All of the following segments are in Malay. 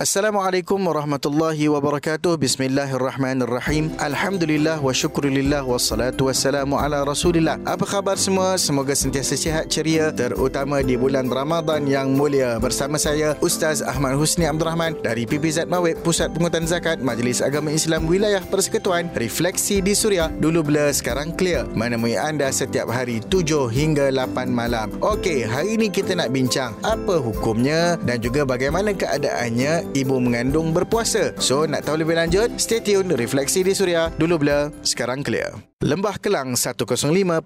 Assalamualaikum warahmatullahi wabarakatuh. Bismillahirrahmanirrahim. Alhamdulillah wa syukurillah wassalatu wassalamu ala Rasulillah. Apa khabar semua? Semoga sentiasa sihat ceria terutama di bulan Ramadan yang mulia. Bersama saya Ustaz Ahmad Husni Abdul Rahman dari PPZ Mawib Pusat Pungutan Zakat Majlis Agama Islam Wilayah Persekutuan Refleksi di Suria. Dulu bila sekarang clear. Menemui anda setiap hari 7 hingga 8 malam. Okey, hari ini kita nak bincang apa hukumnya dan juga bagaimana keadaannya ibu mengandung berpuasa. So, nak tahu lebih lanjut? Stay tune. Refleksi di Suria. Dulu blur, sekarang clear. Lembah Kelang 105.3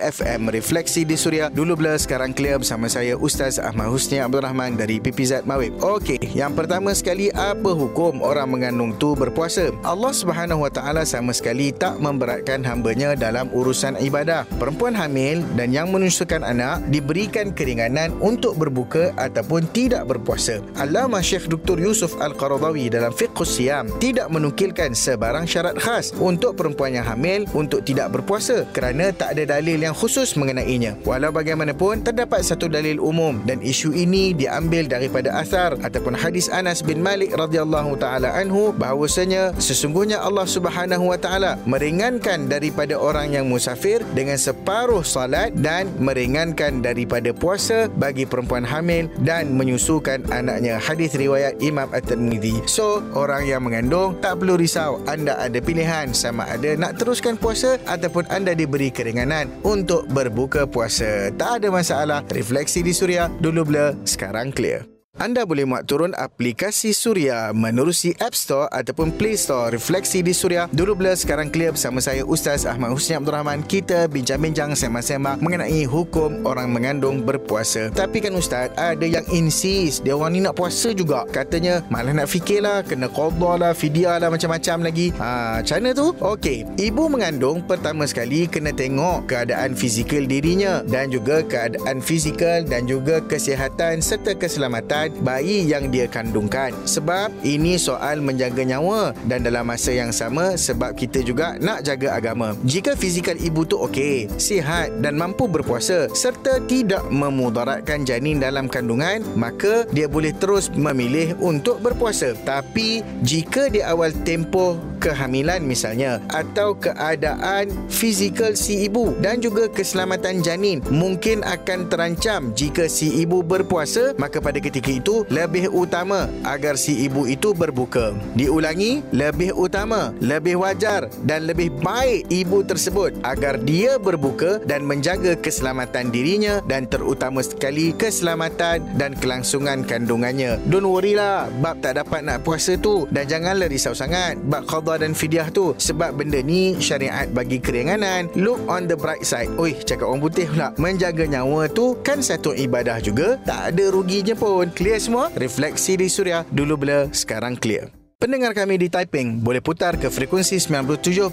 FM Refleksi di Suria Dulu bila sekarang clear bersama saya Ustaz Ahmad Husni Abdul Rahman dari PPZ Mawib Okey, yang pertama sekali apa hukum orang mengandung tu berpuasa? Allah Subhanahu Wa Taala sama sekali tak memberatkan hambanya dalam urusan ibadah Perempuan hamil dan yang menyusukan anak diberikan keringanan untuk berbuka ataupun tidak berpuasa Allama Syekh Dr. Yusuf Al-Qaradawi dalam Fiqh Siam tidak menukilkan sebarang syarat khas untuk perempuan yang hamil untuk tidak berpuasa kerana tak ada dalil yang khusus mengenainya. Walau bagaimanapun, terdapat satu dalil umum dan isu ini diambil daripada asar ataupun hadis Anas bin Malik radhiyallahu taala anhu bahawasanya sesungguhnya Allah Subhanahu wa taala meringankan daripada orang yang musafir dengan separuh salat dan meringankan daripada puasa bagi perempuan hamil dan menyusukan anaknya. Hadis riwayat Imam At-Tirmizi. So, orang yang mengandung tak perlu risau, anda ada pilihan sama ada nak teruskan puasa ataupun anda diberi keringanan untuk berbuka puasa. Tak ada masalah. Refleksi di Suria dulu blur, sekarang clear. Anda boleh muat turun aplikasi Suria menerusi App Store ataupun Play Store Refleksi di Suria. Dulu bila sekarang clear bersama saya Ustaz Ahmad Husni Abdul Rahman. Kita bincang-bincang sembang-sembang mengenai hukum orang mengandung berpuasa. Tapi kan Ustaz, ada yang insist dia orang ni nak puasa juga. Katanya malah nak fikirlah, kena qadha lah, fidyah lah macam-macam lagi. Ha, macam mana tu? Okey, ibu mengandung pertama sekali kena tengok keadaan fizikal dirinya dan juga keadaan fizikal dan juga kesihatan serta keselamatan bayi yang dia kandungkan. Sebab ini soal menjaga nyawa dan dalam masa yang sama sebab kita juga nak jaga agama. Jika fizikal ibu tu okey sihat dan mampu berpuasa serta tidak memudaratkan janin dalam kandungan maka dia boleh terus memilih untuk berpuasa. Tapi jika di awal tempoh kehamilan misalnya atau keadaan fizikal si ibu dan juga keselamatan janin mungkin akan terancam jika si ibu berpuasa. Maka pada ketika itu lebih utama agar si ibu itu berbuka. Diulangi lebih utama lebih wajar dan lebih baik ibu tersebut agar dia berbuka dan menjaga keselamatan dirinya dan terutama sekali keselamatan dan kelangsungan kandungannya. Don't worry lah bab tak dapat nak puasa tu. Dan janganlah risau sangat bab qadha qadha dan fidyah tu sebab benda ni syariat bagi keringanan. Look on the bright side. Oi cakap orang putih pula. Menjaga nyawa tu kan satu ibadah juga. Tak ada ruginya pun. Clear semua? Refleksi di suria. Dulu bila sekarang clear Pendengar kami di Taiping boleh putar ke frekuensi 97.1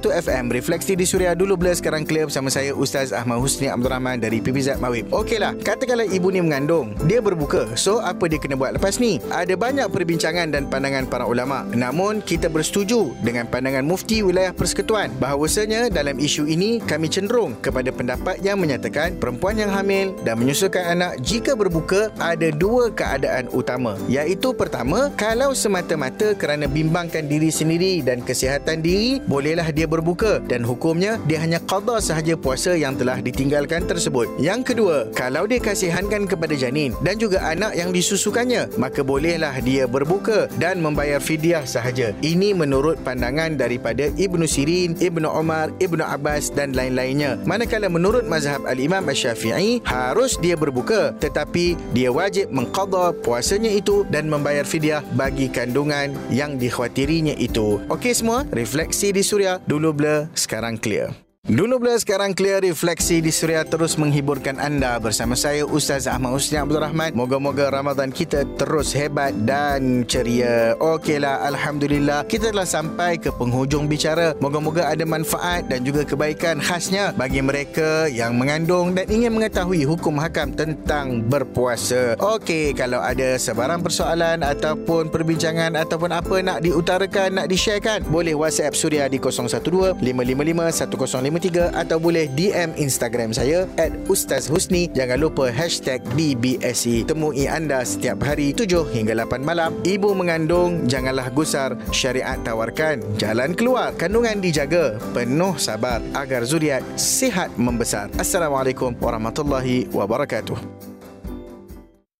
FM Refleksi di Suria dulu bila sekarang clear bersama saya Ustaz Ahmad Husni Abdul Rahman dari PPZ Mawib. Okeylah, katakanlah ibu ni mengandung, dia berbuka. So apa dia kena buat lepas ni? Ada banyak perbincangan dan pandangan para ulama. Namun kita bersetuju dengan pandangan mufti wilayah persekutuan bahawasanya dalam isu ini kami cenderung kepada pendapat yang menyatakan perempuan yang hamil dan menyusukan anak jika berbuka ada dua keadaan utama. Iaitu pertama, kalau semata-mata semata kerana bimbangkan diri sendiri dan kesihatan diri, bolehlah dia berbuka dan hukumnya dia hanya qada sahaja puasa yang telah ditinggalkan tersebut. Yang kedua, kalau dia kasihankan kepada janin dan juga anak yang disusukannya, maka bolehlah dia berbuka dan membayar fidyah sahaja. Ini menurut pandangan daripada Ibnu Sirin, Ibnu Umar, Ibnu Abbas dan lain-lainnya. Manakala menurut mazhab Al-Imam Asy-Syafi'i, harus dia berbuka tetapi dia wajib mengqada puasanya itu dan membayar fidyah bagi kandungan yang dikhawatirinya itu. Okey semua, refleksi di Suria dulu blur, sekarang clear. Dulu bila sekarang clear refleksi di Suria terus menghiburkan anda bersama saya Ustaz Ahmad Husni Abdul Rahman. Moga-moga Ramadan kita terus hebat dan ceria. Okeylah, Alhamdulillah kita telah sampai ke penghujung bicara. Moga-moga ada manfaat dan juga kebaikan khasnya bagi mereka yang mengandung dan ingin mengetahui hukum hakam tentang berpuasa. Okey, kalau ada sebarang persoalan ataupun perbincangan ataupun apa nak diutarakan, nak di-sharekan, boleh WhatsApp Suria di 012 555 105 03 atau boleh DM Instagram saya at Ustaz Husni. Jangan lupa hashtag DBSE. Temui anda setiap hari 7 hingga 8 malam. Ibu mengandung, janganlah gusar. Syariat tawarkan jalan keluar. Kandungan dijaga, penuh sabar agar zuriat sihat membesar. Assalamualaikum warahmatullahi wabarakatuh.